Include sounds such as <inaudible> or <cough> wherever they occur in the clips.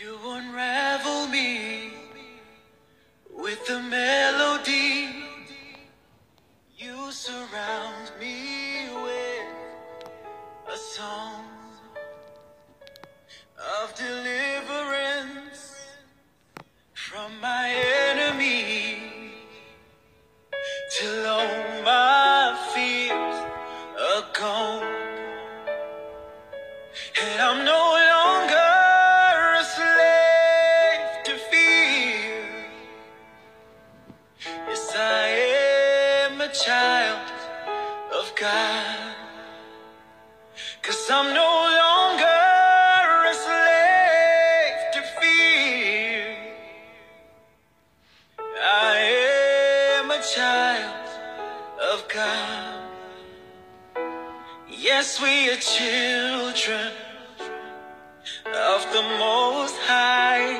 You Yes, we are children of the Most High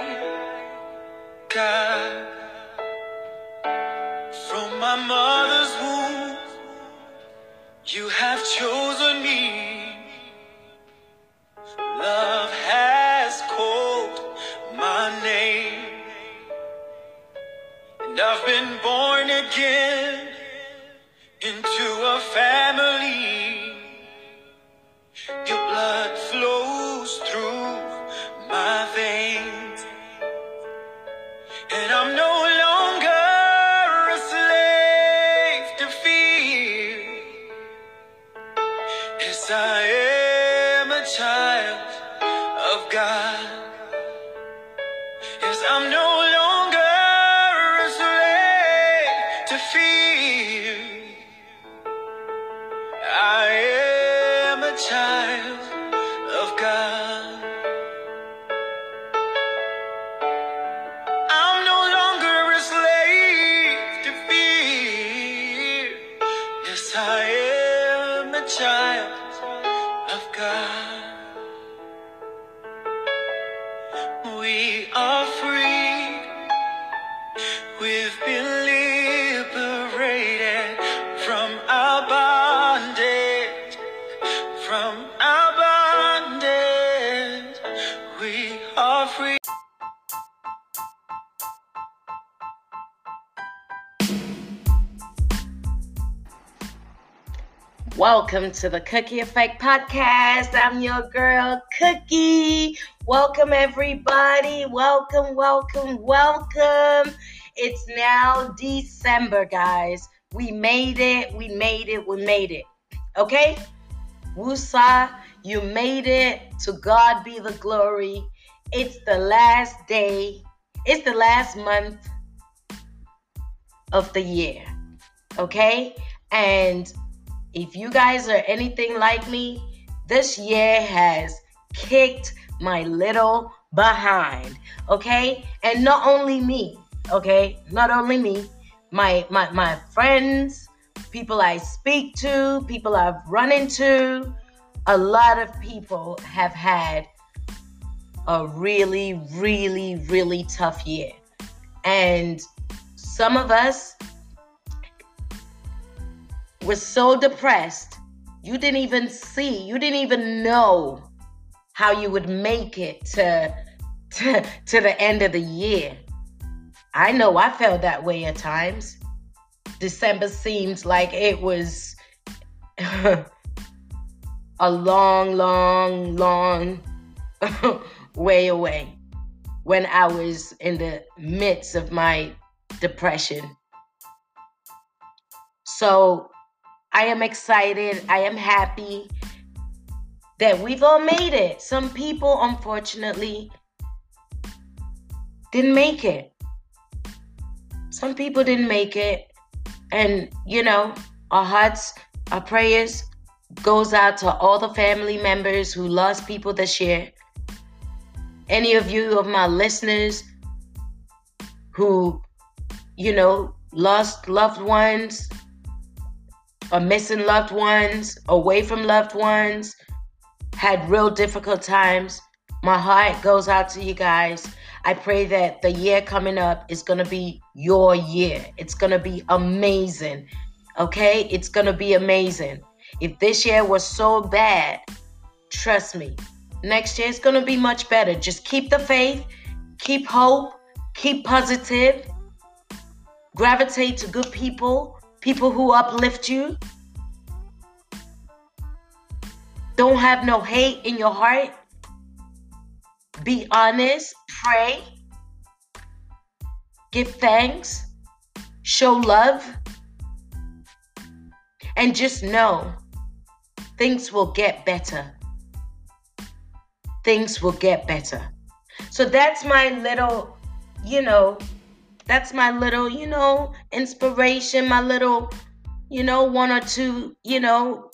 God. From my mother's womb, you have chosen me. Love has called my name, and I've been born again I am a child of God. Free. Welcome to the Cookie Effect Podcast. I'm your girl, Cookie. Welcome, everybody. Welcome, welcome, welcome. It's now December, guys. We made it. We made it. We made it. Okay? Wusa, you made it. To God be the glory. It's the last day, it's the last month of the year. Okay? And if you guys are anything like me, this year has kicked my little behind. Okay? And not only me, okay? Not only me, my my my friends, people I speak to, people I've run into, a lot of people have had a really, really, really tough year. And some of us were so depressed, you didn't even see, you didn't even know how you would make it to, to, to the end of the year. I know I felt that way at times. December seemed like it was <laughs> a long, long, long way away when I was in the midst of my depression. So I am excited. I am happy that we've all made it. Some people, unfortunately, didn't make it. Some people didn't make it. And, you know, our hearts, our prayers goes out to all the family members who lost people this year. Any of you of my listeners who, you know, lost loved ones or missing loved ones, away from loved ones, had real difficult times. My heart goes out to you guys. I pray that the year coming up is going to be your year. It's going to be amazing. Okay? It's going to be amazing. If this year was so bad, trust me, next year is going to be much better. Just keep the faith, keep hope, keep positive, gravitate to good people, people who uplift you. Don't have no hate in your heart. Be honest, pray, give thanks, show love, and just know things will get better. Things will get better. So that's my little, you know, that's my little, you know, inspiration, my little, you know, one or two, you know,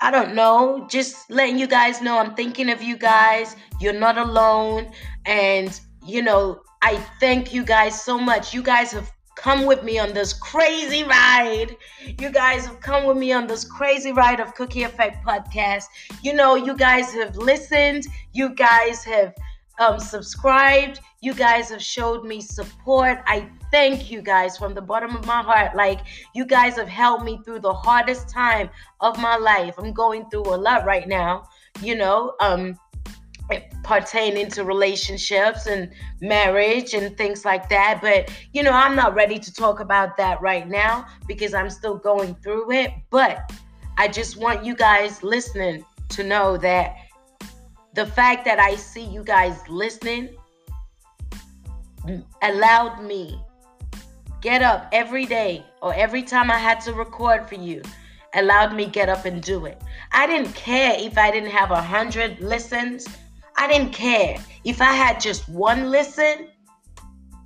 I don't know, just letting you guys know I'm thinking of you guys. You're not alone. And, you know, I thank you guys so much. You guys have come with me on this crazy ride. You guys have come with me on this crazy ride of Cookie Effect podcast. You know, you guys have listened. You guys have um, subscribed. You guys have showed me support. I thank you guys from the bottom of my heart. Like, you guys have helped me through the hardest time of my life. I'm going through a lot right now, you know, um, pertaining to relationships and marriage and things like that. But, you know, I'm not ready to talk about that right now because I'm still going through it. But I just want you guys listening to know that the fact that I see you guys listening allowed me get up every day or every time I had to record for you, allowed me get up and do it. I didn't care if I didn't have a hundred listens. I didn't care. If I had just one listen,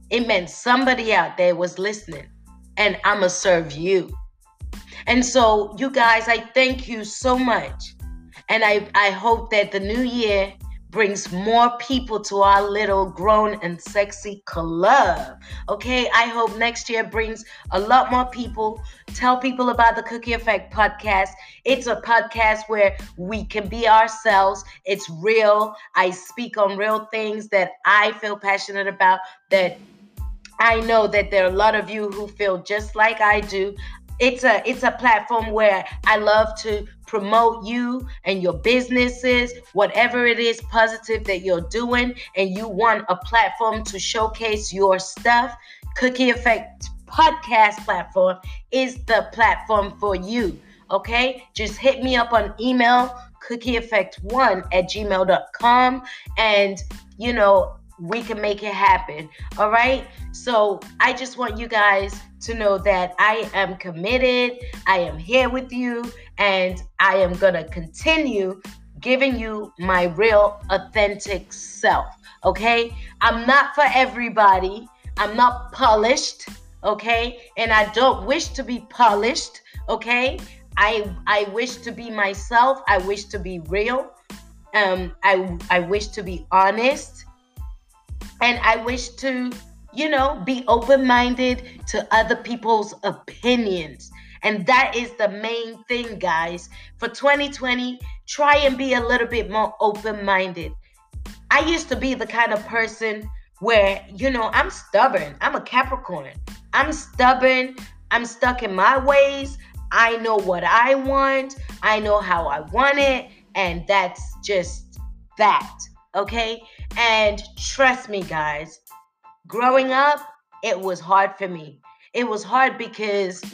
it meant somebody out there was listening. And I'ma serve you. And so, you guys, I thank you so much. And I, I hope that the new year brings more people to our little grown and sexy club. Okay, I hope next year brings a lot more people. Tell people about the Cookie Effect podcast. It's a podcast where we can be ourselves. It's real. I speak on real things that I feel passionate about that I know that there are a lot of you who feel just like I do it's a it's a platform where I love to promote you and your businesses, whatever it is positive that you're doing, and you want a platform to showcase your stuff. Cookie Effect podcast platform is the platform for you. Okay, just hit me up on email cookieeffect1 at gmail.com and you know we can make it happen. All right. So I just want you guys to know that I am committed. I am here with you, and I am going to continue giving you my real, authentic self. Okay. I'm not for everybody, I'm not polished. Okay. And I don't wish to be polished. Okay. I, I wish to be myself. I wish to be real. Um, I, I wish to be honest and I wish to, you know, be open minded to other people's opinions. And that is the main thing, guys. For 2020, try and be a little bit more open minded. I used to be the kind of person where, you know, I'm stubborn. I'm a Capricorn. I'm stubborn. I'm stuck in my ways. I know what I want. I know how I want it. And that's just that. Okay. And trust me, guys, growing up, it was hard for me. It was hard because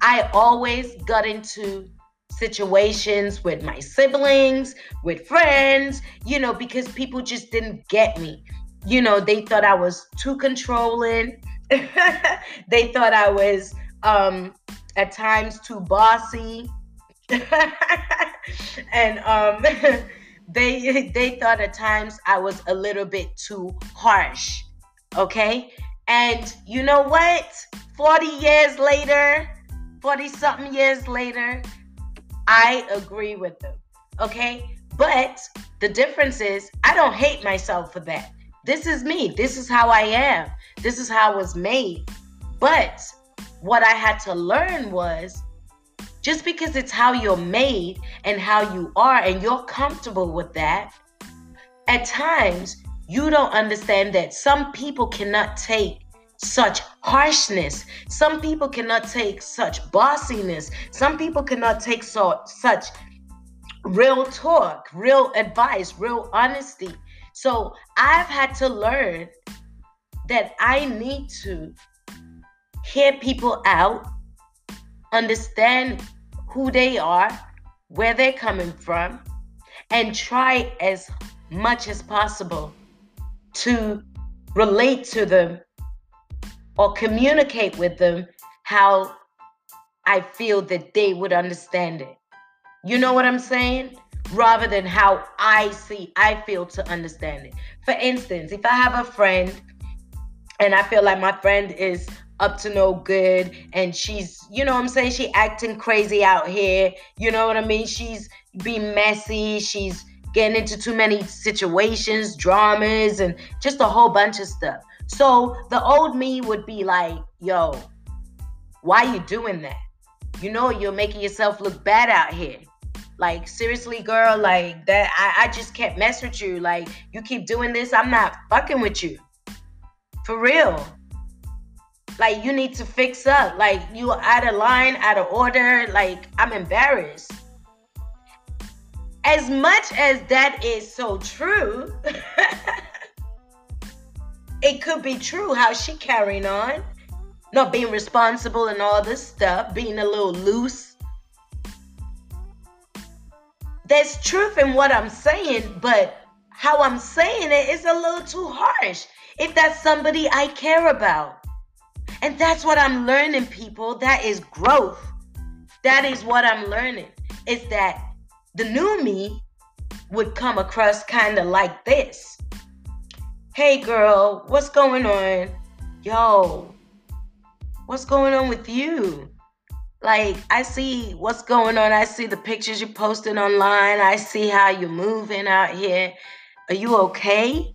I always got into situations with my siblings, with friends, you know, because people just didn't get me. You know, they thought I was too controlling. <laughs> they thought I was um at times too bossy. <laughs> and um <laughs> they they thought at times I was a little bit too harsh. Okay? And you know what? 40 years later, 40 something years later, I agree with them. Okay? But the difference is I don't hate myself for that. This is me. This is how I am. This is how I was made. But what I had to learn was just because it's how you're made and how you are, and you're comfortable with that, at times you don't understand that some people cannot take such harshness. Some people cannot take such bossiness. Some people cannot take so such real talk, real advice, real honesty. So I've had to learn that I need to hear people out, understand who they are, where they're coming from, and try as much as possible to relate to them or communicate with them how I feel that they would understand it. You know what I'm saying? Rather than how I see, I feel to understand it. For instance, if I have a friend and I feel like my friend is up to no good and she's, you know I'm saying? She acting crazy out here. You know what I mean? She's being messy. She's getting into too many situations, dramas, and just a whole bunch of stuff. So the old me would be like, yo, why you doing that? You know you're making yourself look bad out here. Like seriously, girl, like that I, I just can't mess with you. Like you keep doing this, I'm not fucking with you. For real. Like you need to fix up. Like you out of line, out of order. Like I'm embarrassed. As much as that is so true, <laughs> it could be true how she carrying on, not being responsible and all this stuff, being a little loose. There's truth in what I'm saying, but how I'm saying it is a little too harsh. If that's somebody I care about. And that's what I'm learning, people. That is growth. That is what I'm learning. Is that the new me would come across kind of like this Hey girl, what's going on? Yo, what's going on with you? Like, I see what's going on. I see the pictures you're posting online. I see how you're moving out here. Are you okay?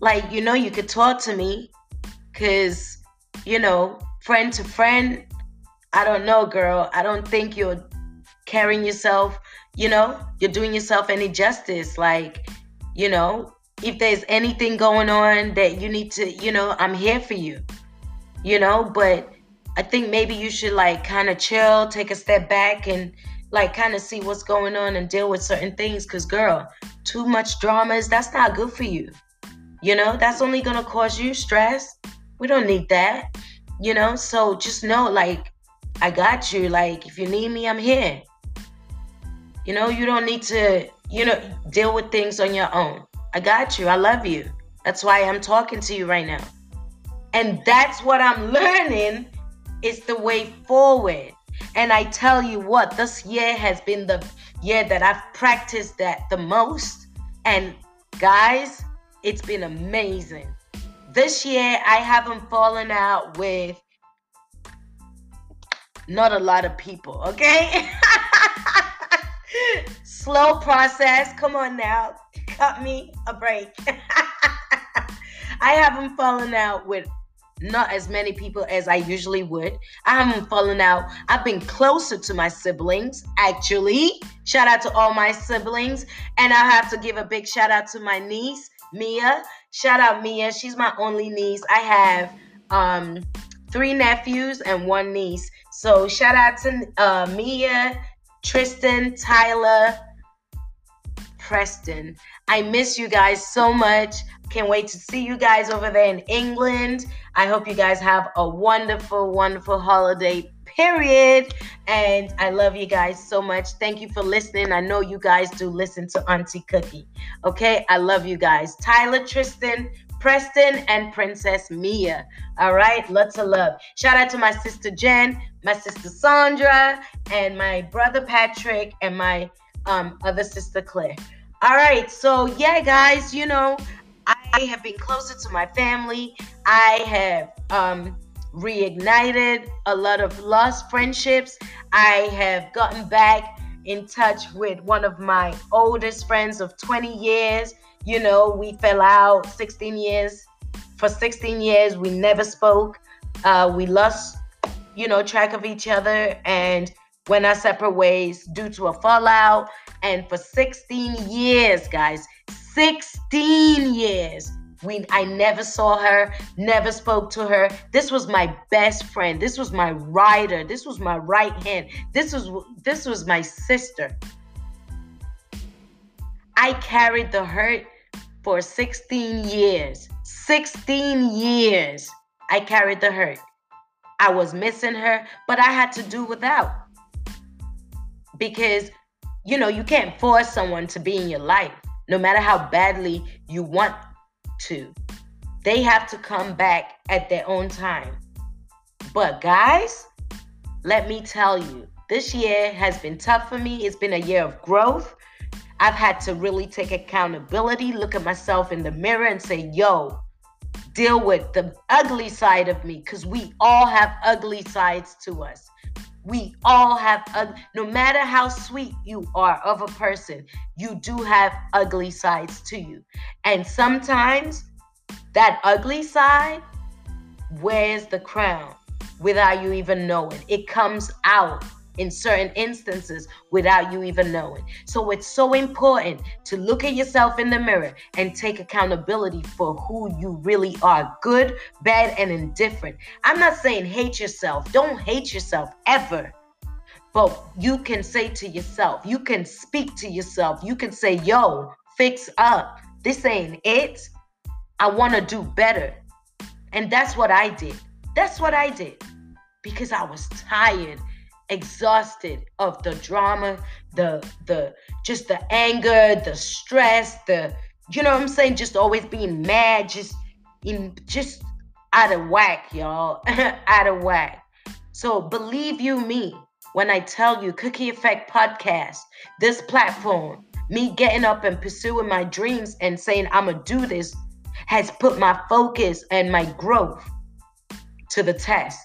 Like, you know, you could talk to me because, you know, friend to friend, I don't know, girl. I don't think you're carrying yourself, you know, you're doing yourself any justice. Like, you know, if there's anything going on that you need to, you know, I'm here for you, you know, but I think maybe you should like kind of chill, take a step back and like kind of see what's going on and deal with certain things. Cause girl, too much dramas, that's not good for you. You know, that's only gonna cause you stress. We don't need that. You know, so just know like I got you. Like if you need me, I'm here. You know, you don't need to, you know, deal with things on your own. I got you. I love you. That's why I'm talking to you right now. And that's what I'm <laughs> learning is the way forward. And I tell you what, this year has been the year that I've practiced that the most. And guys, it's been amazing. This year, I haven't fallen out with not a lot of people, okay? <laughs> Slow process. Come on now cut me a break. <laughs> I haven't fallen out with not as many people as I usually would. I haven't fallen out. I've been closer to my siblings, actually. Shout out to all my siblings. And I have to give a big shout out to my niece, Mia. Shout out Mia. She's my only niece. I have um three nephews and one niece. So shout out to uh, Mia, Tristan, Tyler, Preston. I miss you guys so much. Can't wait to see you guys over there in England. I hope you guys have a wonderful, wonderful holiday period. And I love you guys so much. Thank you for listening. I know you guys do listen to Auntie Cookie. Okay, I love you guys. Tyler, Tristan, Preston, and Princess Mia. All right, lots of love. Shout out to my sister Jen, my sister Sandra, and my brother Patrick, and my um, other sister Claire. All right, so yeah, guys, you know, I have been closer to my family. I have um, reignited a lot of lost friendships. I have gotten back in touch with one of my oldest friends of 20 years. You know, we fell out 16 years. For 16 years, we never spoke. Uh, we lost, you know, track of each other and went our separate ways due to a fallout. And for 16 years, guys, 16 years, we I never saw her, never spoke to her. This was my best friend. This was my rider. This was my right hand. This was this was my sister. I carried the hurt for 16 years. 16 years I carried the hurt. I was missing her, but I had to do without. Because, you know, you can't force someone to be in your life, no matter how badly you want to. They have to come back at their own time. But, guys, let me tell you, this year has been tough for me. It's been a year of growth. I've had to really take accountability, look at myself in the mirror, and say, yo, deal with the ugly side of me because we all have ugly sides to us. We all have, ug- no matter how sweet you are of a person, you do have ugly sides to you. And sometimes that ugly side wears the crown without you even knowing. It comes out in certain instances without you even knowing. So it's so important to look at yourself in the mirror and take accountability for who you really are good, bad, and indifferent. I'm not saying hate yourself, don't hate yourself ever. But you can say to yourself, you can speak to yourself, you can say, yo, fix up. This ain't it. I want to do better. And that's what I did. That's what I did because I was tired exhausted of the drama, the the just the anger, the stress, the you know what I'm saying, just always being mad, just in just out of whack, y'all. <laughs> out of whack. So believe you me when I tell you Cookie Effect podcast, this platform, me getting up and pursuing my dreams and saying I'm gonna do this has put my focus and my growth to the test.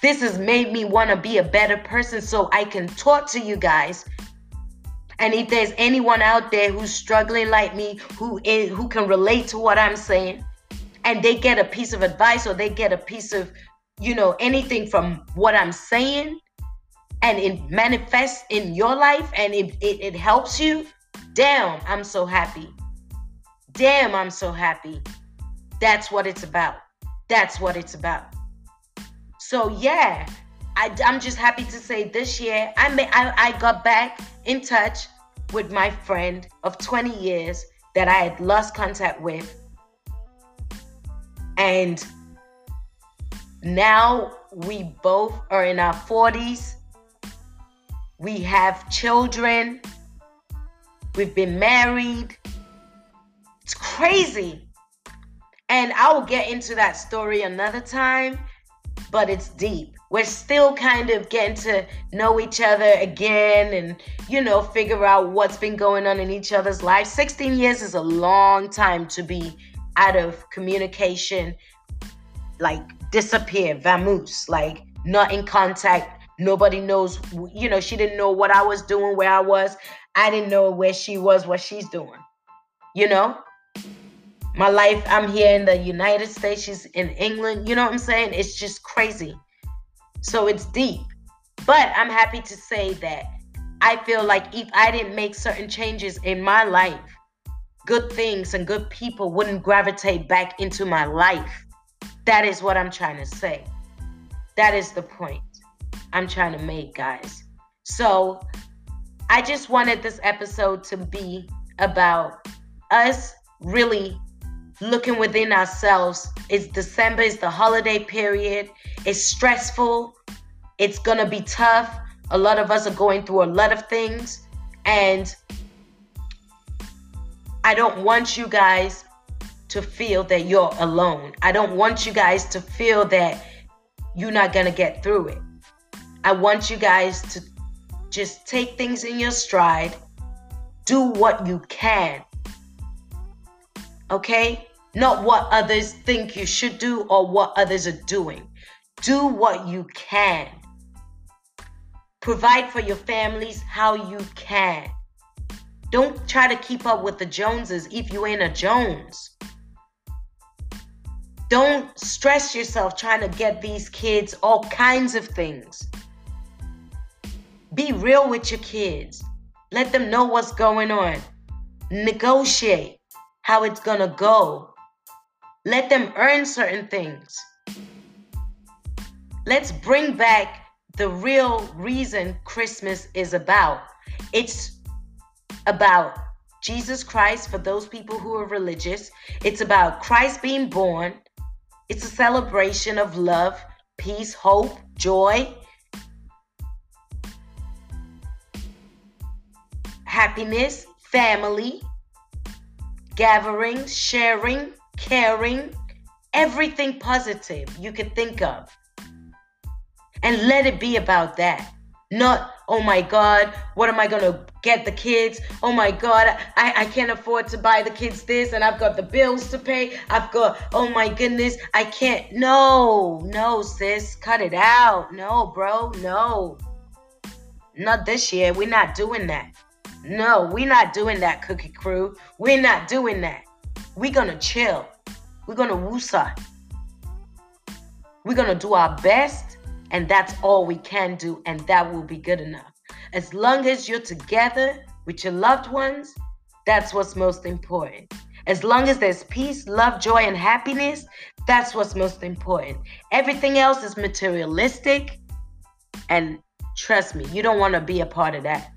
This has made me want to be a better person so I can talk to you guys. And if there's anyone out there who's struggling like me, who is, who can relate to what I'm saying, and they get a piece of advice or they get a piece of, you know, anything from what I'm saying, and it manifests in your life and it, it, it helps you, damn, I'm so happy. Damn, I'm so happy. That's what it's about. That's what it's about. So yeah, I, am just happy to say this year I, may, I I got back in touch with my friend of 20 years that I had lost contact with, and now we both are in our 40s. We have children. We've been married. It's crazy. And I will get into that story another time but it's deep. We're still kind of getting to know each other again and, you know, figure out what's been going on in each other's lives. 16 years is a long time to be out of communication, like disappear, vamoose, like not in contact. Nobody knows, you know, she didn't know what I was doing, where I was. I didn't know where she was, what she's doing, you know? My life i'm here in the united states she's in england you know what i'm saying? It's just crazy. So it's deep. But i'm happy to say that i feel like if i didn't make certain changes in my life good things and good people wouldn't gravitate back into my life. That is what i'm trying to say. That is the point i'm trying to make guys. So i just wanted this episode to be about us really looking within ourselves. It's December, it's the holiday period. It's stressful. It's to be tough. A lot of us are going through a lot of things. And I don't want you guys to feel that you're alone. I don't want you guys to feel that you're not to get through it. I want you guys to just take things in your stride, do what you can. Okay? Not what others think you should do or what others are doing. Do what you can. Provide for your families how you can. Don't try to keep up with the Joneses if you ain't a Jones. Don't stress yourself trying to get these kids all kinds of things. Be real with your kids. Let them know what's going on. Negotiate how it's going to go. Let them earn certain things. Let's bring back the real reason Christmas is about. It's about Jesus Christ for those people who are religious. It's about Christ being born. It's a celebration of love, peace, hope, joy, happiness, family, gathering, sharing, caring, everything positive you could think of. And let it be about that. Not, oh my God, what am I going to get the kids? Oh my God, I, I can't afford to buy the kids this and I've got the bills to pay. I've got, oh my goodness, I can't. No, no, sis, cut it out. No, bro, no. Not this year. We're not doing that. No, we're not doing that, Cookie Crew. We're not doing that. We're to chill. We're going to woosa. We're to do our best and that's all we can do, and that will be good enough. As long as you're together with your loved ones, that's what's most important. As long as there's peace, love, joy, and happiness, that's what's most important. Everything else is materialistic, and trust me, you don't want to be a part of that.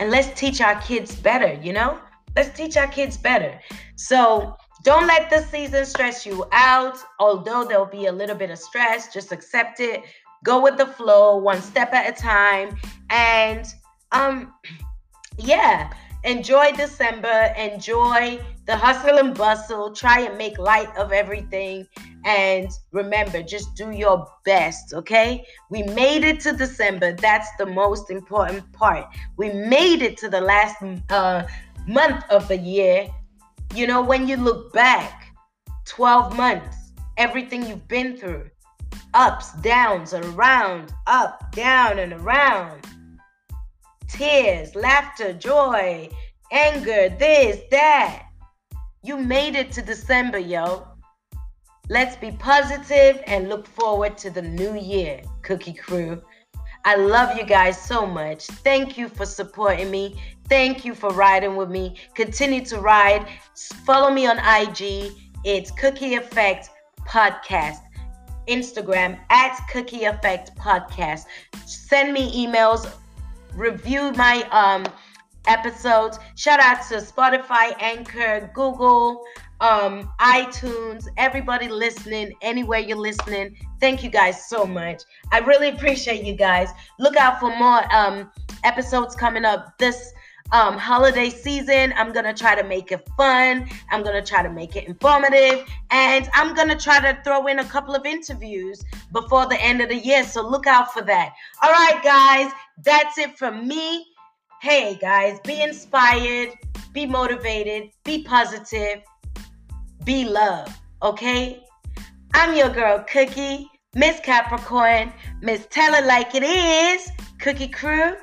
And let's teach our kids better, you know? Let's teach our kids better. So, don't let the season stress you out. Although there'll be a little bit of stress, just accept it. Go with the flow, one step at a time. And um <clears throat> yeah, enjoy December, enjoy the hustle and bustle. Try and make light of everything. And remember, just do your best, okay? We made it to December. That's the most important part. We made it to the last uh, month of the year you know, when you look back 12 months, everything you've been through, ups, downs, around, up, down, and around, tears, laughter, joy, anger, this, that. You made it to December, yo. Let's be positive and look forward to the new year, Cookie Crew. I love you guys so much. Thank you for supporting me. Thank you for riding with me. Continue to ride. Follow me on IG. It's Cookie Effect Podcast. Instagram at Cookie Effect Podcast. Send me emails. Review my um episodes. Shout out to Spotify, Anchor, Google, um, iTunes, everybody listening, anywhere you're listening. Thank you guys so much. I really appreciate you guys. Look out for more um, episodes coming up this um, holiday season. I'm going to try to make it fun. I'm going to try to make it informative. And I'm going to try to throw in a couple of interviews before the end of the year. So look out for that. All right, guys, that's it from me. Hey, guys, be inspired, be motivated, be positive be love, okay? I'm your girl, Cookie, Miss Capricorn, Miss Tell It Like It Is, Cookie Crew.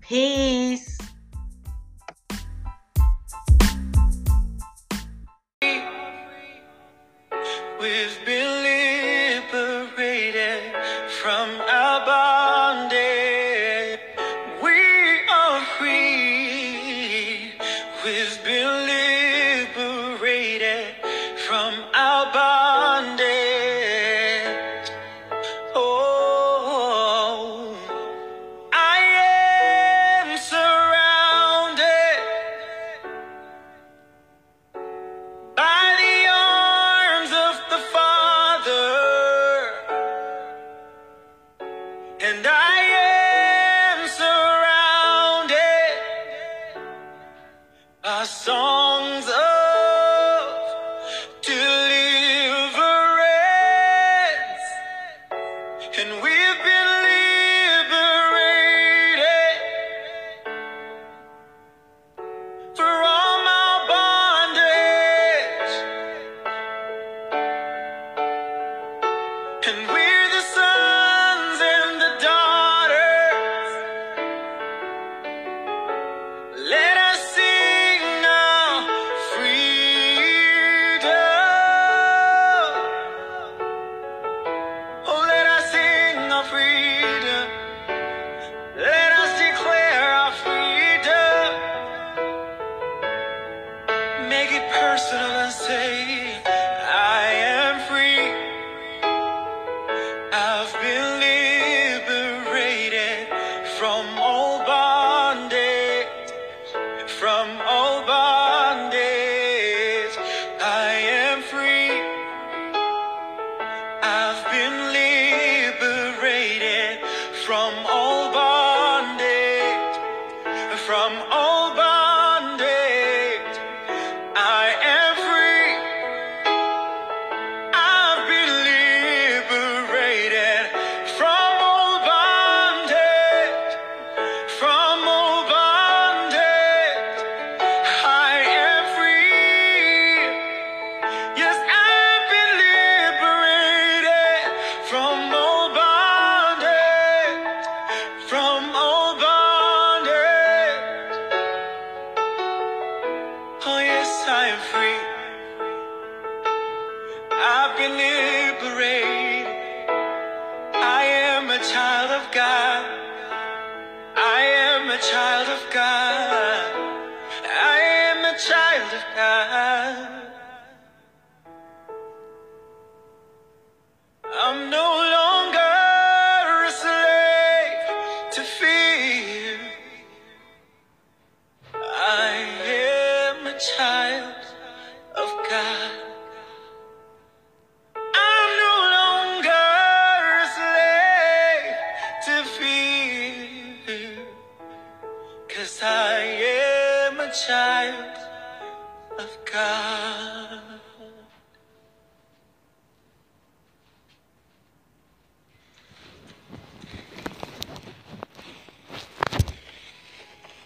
Peace. We've been liberated from our bondage. child of God. I am a child of God. I am a child of God.